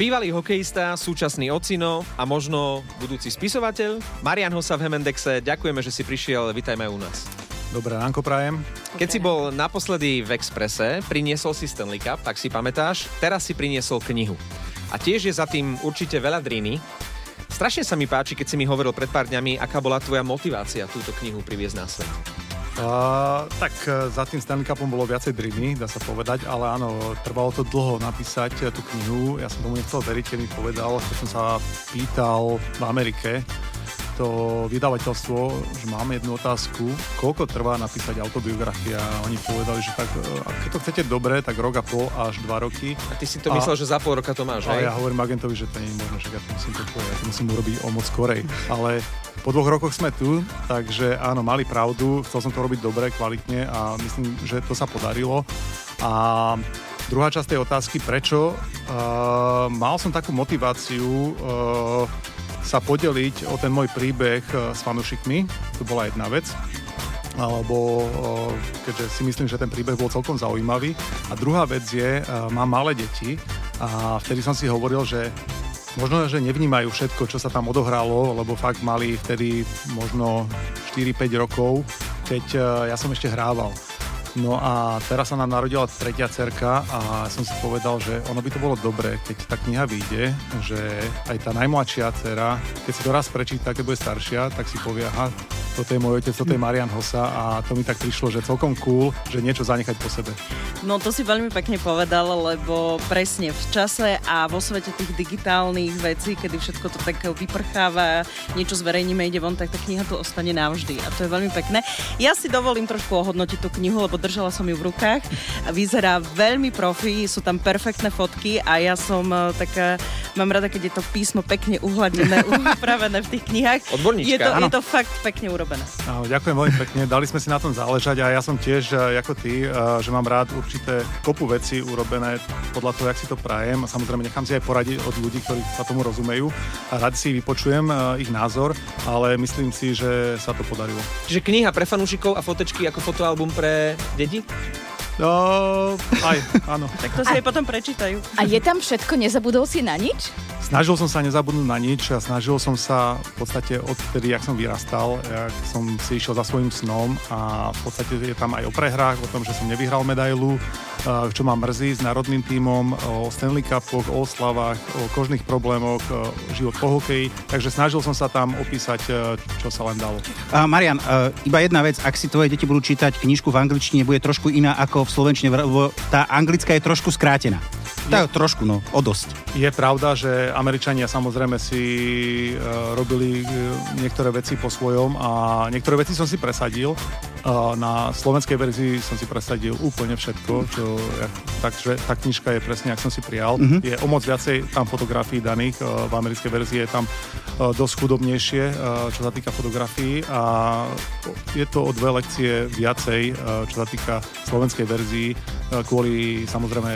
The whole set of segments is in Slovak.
Bývalý hokejista, súčasný ocino a možno budúci spisovateľ. Marian Hosa v Hemendexe, ďakujeme, že si prišiel, vitajme u nás. Dobré ránko prajem. Keď si bol naposledy v Exprese, priniesol si Stanley Cup, tak si pamätáš, teraz si priniesol knihu. A tiež je za tým určite veľa driny. Strašne sa mi páči, keď si mi hovoril pred pár dňami, aká bola tvoja motivácia túto knihu priviesť na svet. Uh, tak e, za tým Stanley Cupom bolo viacej driny, dá sa povedať, ale áno, trvalo to dlho napísať e, tú knihu. Ja som tomu nechcel veriť, keď mi povedal, keď som sa pýtal v Amerike, to vydavateľstvo, že máme jednu otázku, koľko trvá napísať autobiografia. Oni povedali, že tak, e, ak to chcete dobre, tak rok a pol až dva roky. A ty si to a, myslel, že za pol roka to máš, A ja hovorím agentovi, že to nie je možné, že ja to musím, to, ja to musím urobiť o moc skorej. Ale po dvoch rokoch sme tu, takže áno, mali pravdu, chcel som to robiť dobre, kvalitne a myslím, že to sa podarilo. A druhá časť tej otázky, prečo? Uh, mal som takú motiváciu uh, sa podeliť o ten môj príbeh e, s fanúšikmi. To bola jedna vec alebo e, keďže si myslím, že ten príbeh bol celkom zaujímavý. A druhá vec je, e, mám malé deti a vtedy som si hovoril, že možno, že nevnímajú všetko, čo sa tam odohralo, lebo fakt mali vtedy možno 4-5 rokov, keď ja som ešte hrával. No a teraz sa nám narodila tretia cerka a som si povedal, že ono by to bolo dobré, keď tá kniha vyjde, že aj tá najmladšia dcera, keď si to raz prečíta, keď bude staršia, tak si povie, aha, toto je môj otec, toto je Marian Hosa a to mi tak prišlo, že celkom cool, že niečo zanechať po sebe. No to si veľmi pekne povedal, lebo presne v čase a vo svete tých digitálnych vecí, kedy všetko to tak vyprcháva, niečo zverejníme, ide von, tak tá kniha tu ostane navždy a to je veľmi pekné. Ja si dovolím trošku ohodnotiť tú knihu, lebo držala som ju v rukách. Vyzerá veľmi profi, sú tam perfektné fotky a ja som e, taká, mám rada, keď je to písmo pekne uhladené, upravené v tých knihách. Odborníčka, je to, áno. je to fakt pekne urobené. Áno, ďakujem veľmi pekne, dali sme si na tom záležať a ja som tiež, e, ako ty, e, že mám rád určité kopu veci urobené podľa toho, jak si to prajem. Samozrejme, nechám si aj poradiť od ľudí, ktorí sa tomu rozumejú a rád si vypočujem ich názor, ale myslím si, že sa to podarilo. Čiže kniha pre fanúšikov a fotečky ako fotoalbum pre deti? No, aj, áno. tak to si aj potom prečítajú. A je tam všetko? Nezabudol si na nič? Snažil som sa nezabudnúť na nič a snažil som sa v podstate odtedy, jak som vyrastal, jak som si išiel za svojim snom a v podstate je tam aj o prehrách, o tom, že som nevyhral medailu, čo ma mrzí s národným tímom, o Stanley Cupoch, o oslavách, o kožných problémoch, život po hokeji. Takže snažil som sa tam opísať, čo sa len dalo. Marian, uh, iba jedna vec, ak si tvoje deti budú čítať knižku v angličtine, bude trošku iná ako v slovenčine, lebo tá anglická je trošku skrátená. Tak trošku, no, o dosť. Je pravda, že Američania samozrejme si uh, robili uh, niektoré veci po svojom a niektoré veci som si presadil. Uh, na slovenskej verzii som si presadil úplne všetko, čo, jak, takže tá knižka je presne, ak som si prijal. Uh-huh. Je o moc viacej tam fotografií daných, uh, v americkej verzii je tam uh, dosť chudobnejšie, uh, čo sa týka fotografií a je to o dve lekcie viacej, uh, čo sa týka slovenskej verzii, uh, kvôli samozrejme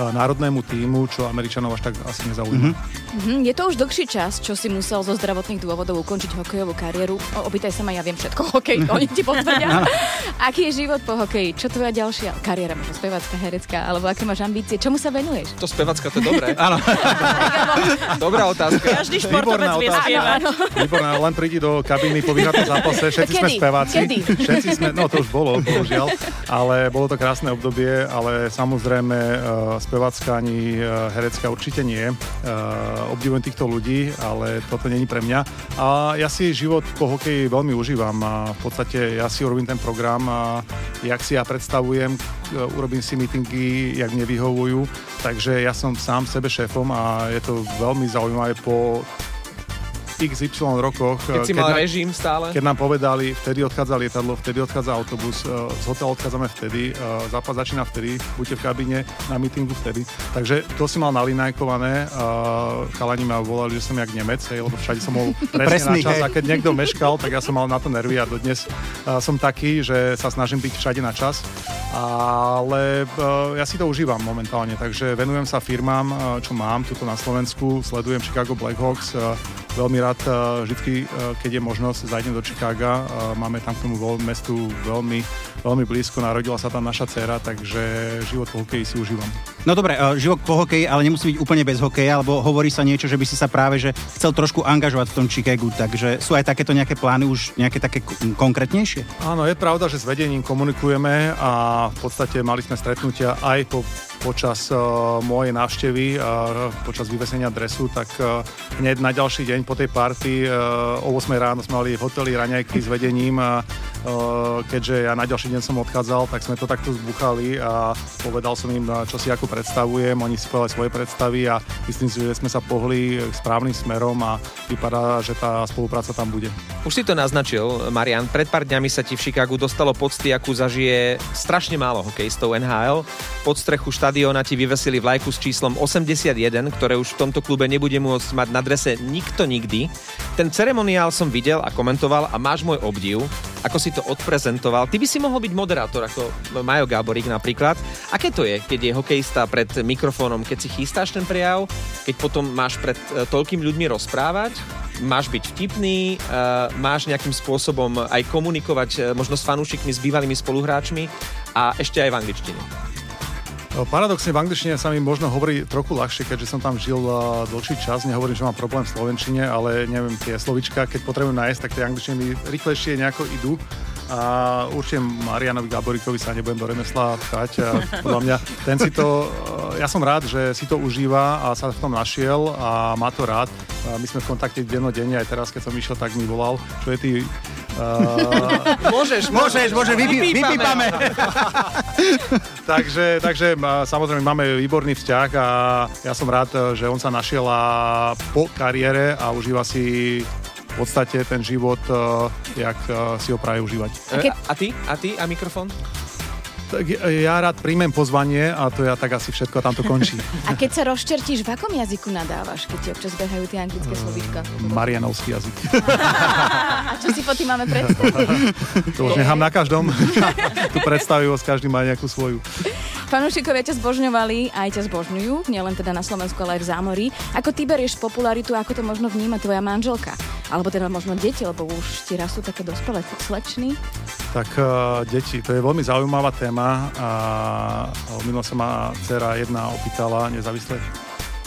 národnému týmu, čo Američanov až tak asi nezaujíma. Mm-hmm. Je to už dlhší čas, čo si musel zo zdravotných dôvodov ukončiť hokejovú kariéru. O, opýtaj sa ma, ja viem všetko hokej, oni ti potvrdia. Aký je život po hokeji? Čo tvoja ďalšia kariéra? Možno spevácka, herecká, alebo aké máš ambície? Čomu sa venuješ? To spevácka, to je dobré. Áno. Dobrá otázka. Každý športovec vie spievať. Výborná, len prídi do kabíny po vyhratom zápase, všetci sme speváci. Kedy? Všetci sme, no to už bolo, bohužiaľ, ale bolo to krásne obdobie, ale samozrejme spevácka ani uh, herecká určite nie. Uh, obdivujem týchto ľudí, ale toto není pre mňa. A ja si život po hokeji veľmi užívam a v podstate ja si urobím ten program a jak si ja predstavujem, urobím si meetingy, jak mne vyhovujú, takže ja som sám sebe šéfom a je to veľmi zaujímavé po XY rokoch. Keď si mal keď režim stále? Keď nám povedali, vtedy odchádza lietadlo, vtedy odchádza autobus, e, z hotela odchádzame vtedy, e, zápas začína vtedy, buďte v kabíne, na mítingu vtedy. Takže to si mal nalinajkované, chalani ma volali, že som jak Nemec, hej, lebo všade som bol presne Presný, na čas hej. a keď niekto meškal, tak ja som mal na to nervy a dodnes som taký, že sa snažím byť všade na čas ale ja si to užívam momentálne, takže venujem sa firmám, čo mám tuto na Slovensku, sledujem Chicago Blackhawks, veľmi rád uh, vždy, uh, keď je možnosť, zajdem do Chicaga, uh, máme tam k tomu mestu veľmi, veľmi blízko, narodila sa tam naša dcera, takže život po hokeji si užívam. No dobre, život po hokeji, ale nemusí byť úplne bez hokeja, alebo hovorí sa niečo, že by si sa práve že chcel trošku angažovať v tom Chicagu, takže sú aj takéto nejaké plány už nejaké také konkrétnejšie? Áno, je pravda, že s vedením komunikujeme a v podstate mali sme stretnutia aj po, počas uh, mojej návštevy, uh, počas vyvesenia dresu, tak uh, hneď na ďalší deň po tej party uh, o 8 ráno sme mali v hoteli raňajky s vedením a uh, keďže ja na ďalší deň som odchádzal, tak sme to takto zbuchali a povedal som im, čo si ako predstavujem, oni si povedali svoje predstavy a myslím si, že sme sa pohli správnym smerom a vypadá, že tá spolupráca tam bude. Už si to naznačil, Marian, pred pár dňami sa ti v Chicagu dostalo pocty, akú zažije strašne málo hokejistov NHL. Pod strechu štadióna ti vyvesili vlajku s číslom 81, ktoré už v tomto klube nebude môcť mať na drese nikto nikdy. Ten ceremoniál som videl a komentoval a máš môj obdiv, ako si to odprezentoval. Ty by si mohol byť moderátor ako Majo Gáborík napríklad. Aké to je, keď je hokejista pred mikrofónom, keď si chystáš ten prejav, keď potom máš pred e, toľkým ľuďmi rozprávať, máš byť vtipný, uh, máš nejakým spôsobom aj komunikovať uh, možno s fanúšikmi, s bývalými spoluhráčmi a ešte aj v angličtine. Paradoxne v angličtine sa mi možno hovorí trochu ľahšie, keďže som tam žil uh, dlhší čas. Nehovorím, že mám problém v slovenčine, ale neviem, tie slovička, keď potrebujem nájsť, tak tie angličtine mi rýchlejšie nejako idú a určite Marianovi Gaborikovi sa nebudem do remesla pchať. Podľa mňa ten si to, ja som rád, že si to užíva a sa v tom našiel a má to rád. My sme v kontakte dennodenne, aj teraz, keď som išiel, tak mi volal, čo je ty Uh, môžeš, môžeš, môžeš, vypí, vypípame. takže, takže samozrejme máme výborný vzťah a ja som rád, že on sa našiel a po kariére a užíva si v podstate ten život, uh, jak uh, si ho praje užívať. A, keď... a ty? A ty? A mikrofón? Tak ja rád príjmem pozvanie a to ja tak asi všetko tam to končí. A keď sa rozčertíš, v akom jazyku nadávaš, keď ti občas behajú tie anglické slovíčka? Marianovský jazyk. A čo si po tým máme predstaviť? To už nechám na každom. tu predstavivosť, každý má nejakú svoju. Fanúšikovia ťa zbožňovali, aj ťa zbožňujú, nielen teda na Slovensku, ale aj v zámorí. Ako ty berieš popularitu, ako to možno vníma tvoja manželka? Alebo teda možno deti, lebo už ti rastú také dospelé slečny? Tak uh, deti, to je veľmi zaujímavá téma a minulo sa ma dcera jedna opýtala nezávisle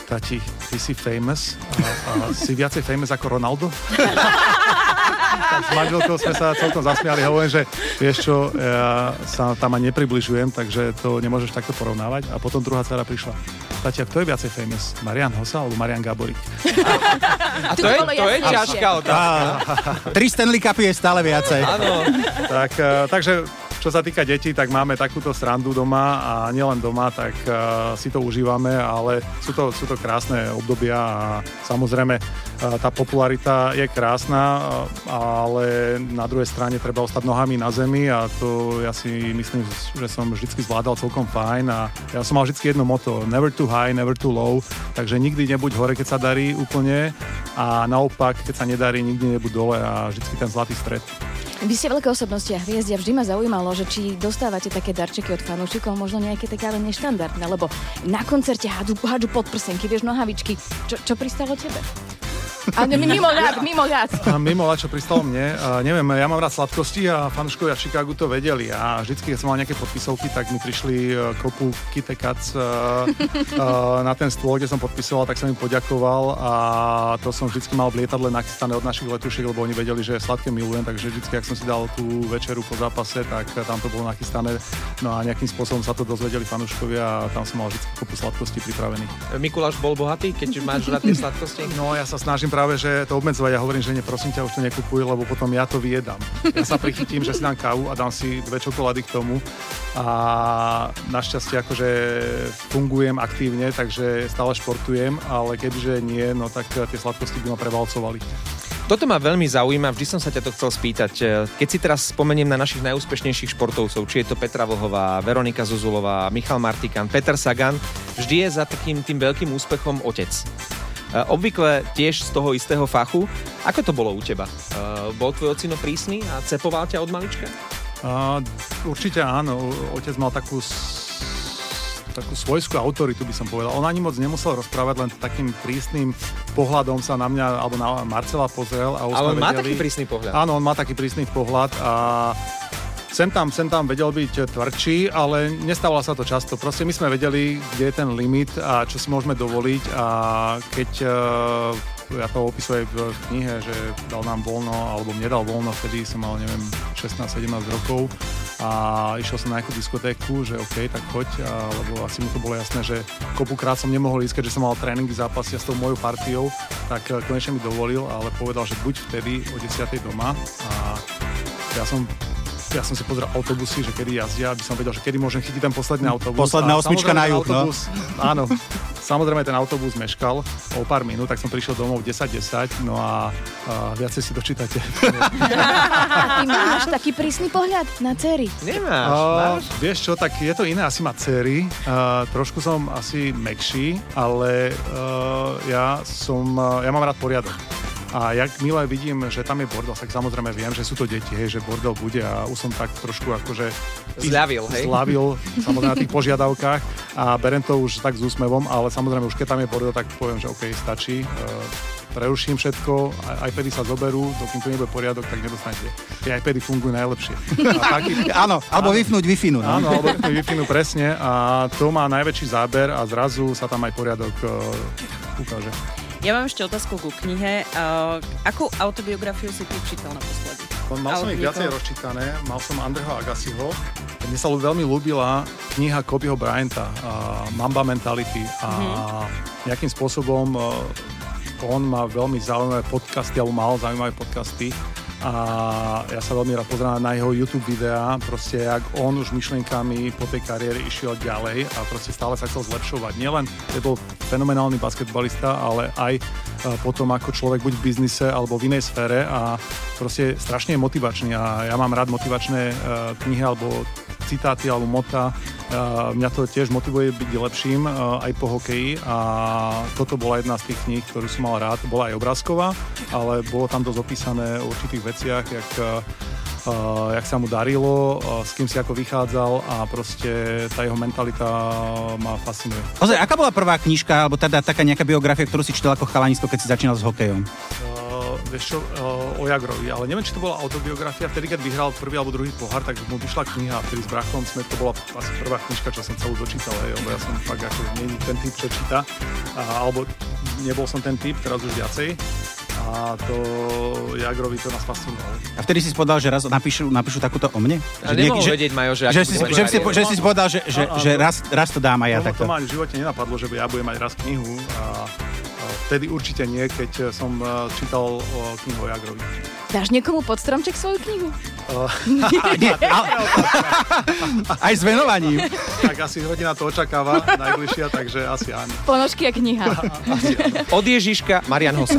tati, ty si famous a, a si viacej famous ako Ronaldo? tak s manželkou sme sa celkom zasmiali. Hovorím, že vieš čo, ja sa tam ani nepribližujem, takže to nemôžeš takto porovnávať. A potom druhá dcera prišla. Tatia, kto je viacej famous? Marian Hosa alebo Marian Gaborik? A to, je, to je ťažká otázka. Tri Stanley Cupy je stále viacej. Áno. Tak, eh, takže čo sa týka detí, tak máme takúto srandu doma a nielen doma, tak uh, si to užívame, ale sú to, sú to krásne obdobia a samozrejme uh, tá popularita je krásna, uh, ale na druhej strane treba ostať nohami na zemi a to ja si myslím, že som vždy zvládal celkom fajn a ja som mal vždy jedno moto, never too high, never too low, takže nikdy nebuď hore, keď sa darí úplne a naopak, keď sa nedarí, nikdy nebuď dole a vždy ten zlatý stred. Vy ste veľké osobnosti a hviezdi a vždy ma zaujímalo, že či dostávate také darčeky od fanúšikov, možno nejaké také ale neštandardné, lebo na koncerte hádžu, hádžu podprsenky, vieš, nohavičky. Čo, čo pristalo tebe? A mimo ľad, mimo ľad. A mimo ľad, čo pristalo mne. A neviem, ja mám rád sladkosti a fanúškovia v Chicagu to vedeli. A vždycky, keď som mal nejaké podpisovky, tak mi prišli e, kopu kitekac e, na ten stôl, kde som podpisoval, tak som im poďakoval a to som vždycky mal v lietadle nachystané od našich letušiek, lebo oni vedeli, že sladké milujem, takže vždycky, ak som si dal tú večeru po zápase, tak tam to bolo nachystané. No a nejakým spôsobom sa to dozvedeli fanúškovia a tam som mal vždy kopu sladkostí pripravených. Mikuláš bol bohatý, keď máš rád tie sladkosti? No ja sa snažím práve, že to obmedzovať. Ja hovorím, že neprosím ťa, už to nekupuj, lebo potom ja to vyjedám. Ja sa prichytím, že si dám kávu a dám si dve čokolády k tomu. A našťastie akože fungujem aktívne, takže stále športujem, ale kebyže nie, no tak tie sladkosti by ma prevalcovali. Toto ma veľmi zaujíma, vždy som sa ťa to chcel spýtať. Keď si teraz spomeniem na našich najúspešnejších športovcov, či je to Petra Vlhová, Veronika Zuzulová, Michal Martikan, Peter Sagan, vždy je za takým tým veľkým úspechom otec. Eh, obvykle tiež z toho istého fachu. Ako to bolo u teba? Eh, bol tvoj ocino prísny a cepoval ťa od malička? Uh, určite áno. Otec mal takú takú svojskú autoritu, by som povedal. On ani moc nemusel rozprávať, len takým prísnym pohľadom sa na mňa alebo na Marcela pozrel. A Ale on má vedeli- taký prísny pohľad. Áno, on má taký prísny pohľad a sem tam, sem tam vedel byť tvrdší, ale nestávalo sa to často. Proste my sme vedeli, kde je ten limit a čo si môžeme dovoliť a keď eh, ja to opisujem v knihe, že dal nám voľno, alebo mne dal voľno, vtedy som mal, neviem, 16-17 rokov a išiel som na nejakú diskotéku, že OK, tak choď, lebo asi mu to bolo jasné, že kopukrát som nemohol ísť, keďže som mal tréning zápasia s tou mojou partiou, tak eh, konečne mi dovolil, ale povedal, že buď vtedy o 10. doma a ja som ja som si pozrel autobusy, že kedy jazdia, aby som vedel, že kedy môžem chytiť ten posledný autobus. Posledná A osmička na juh, no. autobus, Áno, samozrejme ten autobus meškal o pár minút, tak som prišiel domov 10.10, no a, a viacej si dočítate. A ty máš taký prísny pohľad na cery. Nemáš, Uh, máš? vieš čo, tak je to iné, asi má cery. Uh, trošku som asi mekší, ale uh, ja som, uh, ja mám rád poriadok. A jak milé vidím, že tam je bordel, tak samozrejme viem, že sú to deti, hej, že bordel bude a už som tak trošku akože... Zľavil, hej? Zľavil, samozrejme na tých požiadavkách a berem to už tak s úsmevom, ale samozrejme už keď tam je bordel, tak poviem, že OK, stačí. Uh, preruším všetko, aj- iPady sa zoberú, dokým tu nebude poriadok, tak nedostanete. Tie iPady fungujú najlepšie. A taký, Áno, alebo vypnúť Wi-Fi. No. Áno, alebo wi presne a to má najväčší záber a zrazu sa tam aj poriadok uh, ukáže. Ja mám ešte otázku ku knihe. Uh, akú autobiografiu si ty čítal naposledy? Mal som ich viacej rozčítané, mal som Andreho Agassiho. Mne sa veľmi ľúbila kniha Kobeho Bryanta, uh, Mamba Mentality a nejakým spôsobom uh, on má veľmi zaujímavé podcasty, alebo mal zaujímavé podcasty a ja sa veľmi rád pozerám na jeho YouTube videá, proste jak on už myšlienkami po tej kariére išiel ďalej a proste stále sa chcel zlepšovať. Nielen, že bol fenomenálny basketbalista, ale aj uh, potom ako človek buď v biznise alebo v inej sfére a proste strašne motivačný a ja mám rád motivačné uh, knihy alebo citáty alebo mota. Mňa to tiež motivuje byť lepším aj po hokeji a toto bola jedna z tých kníh, ktorú som mal rád. Bola aj obrázková, ale bolo tam dosť opísané o určitých veciach, jak, jak sa mu darilo, s kým si ako vychádzal a proste tá jeho mentalita ma fascinuje. Ozaj, aká bola prvá knižka, alebo teda taká nejaká biografia, ktorú si čítal ako chalanisko, keď si začínal s hokejom? Uh, vieš čo, uh, o Jagrovi, ale neviem, či to bola autobiografia. Vtedy, keď vyhral prvý alebo druhý pohár, tak mu vyšla kniha. Vtedy s brachom sme, to bola asi prvá knižka, čo som celú dočítal, hej, lebo ja som fakt ako nie ten typ, čo číta. Uh, alebo nebol som ten typ, teraz už viacej. A to Jagrovi to nás fascinovalo. A vtedy si si povedal, že raz napíšu, napíšu takúto o mne? A Že nemohol že, vedieť, Majo, že, že, si, že, si, že si povedal, že, že, že raz, raz to dám aj ja to, takto. to ma ani v živote nenapadlo, že ja budem mať raz knihu a, a vtedy určite nie, keď som uh, čítal uh, knihu o Jagrovi. Dáš niekomu pod stromček svoju knihu? Uh, Nie, ale, aj s venovaním. tak asi rodina to očakáva najbližšia, takže asi áno. Ponožky a kniha. Od Ježiška Marian Hosa.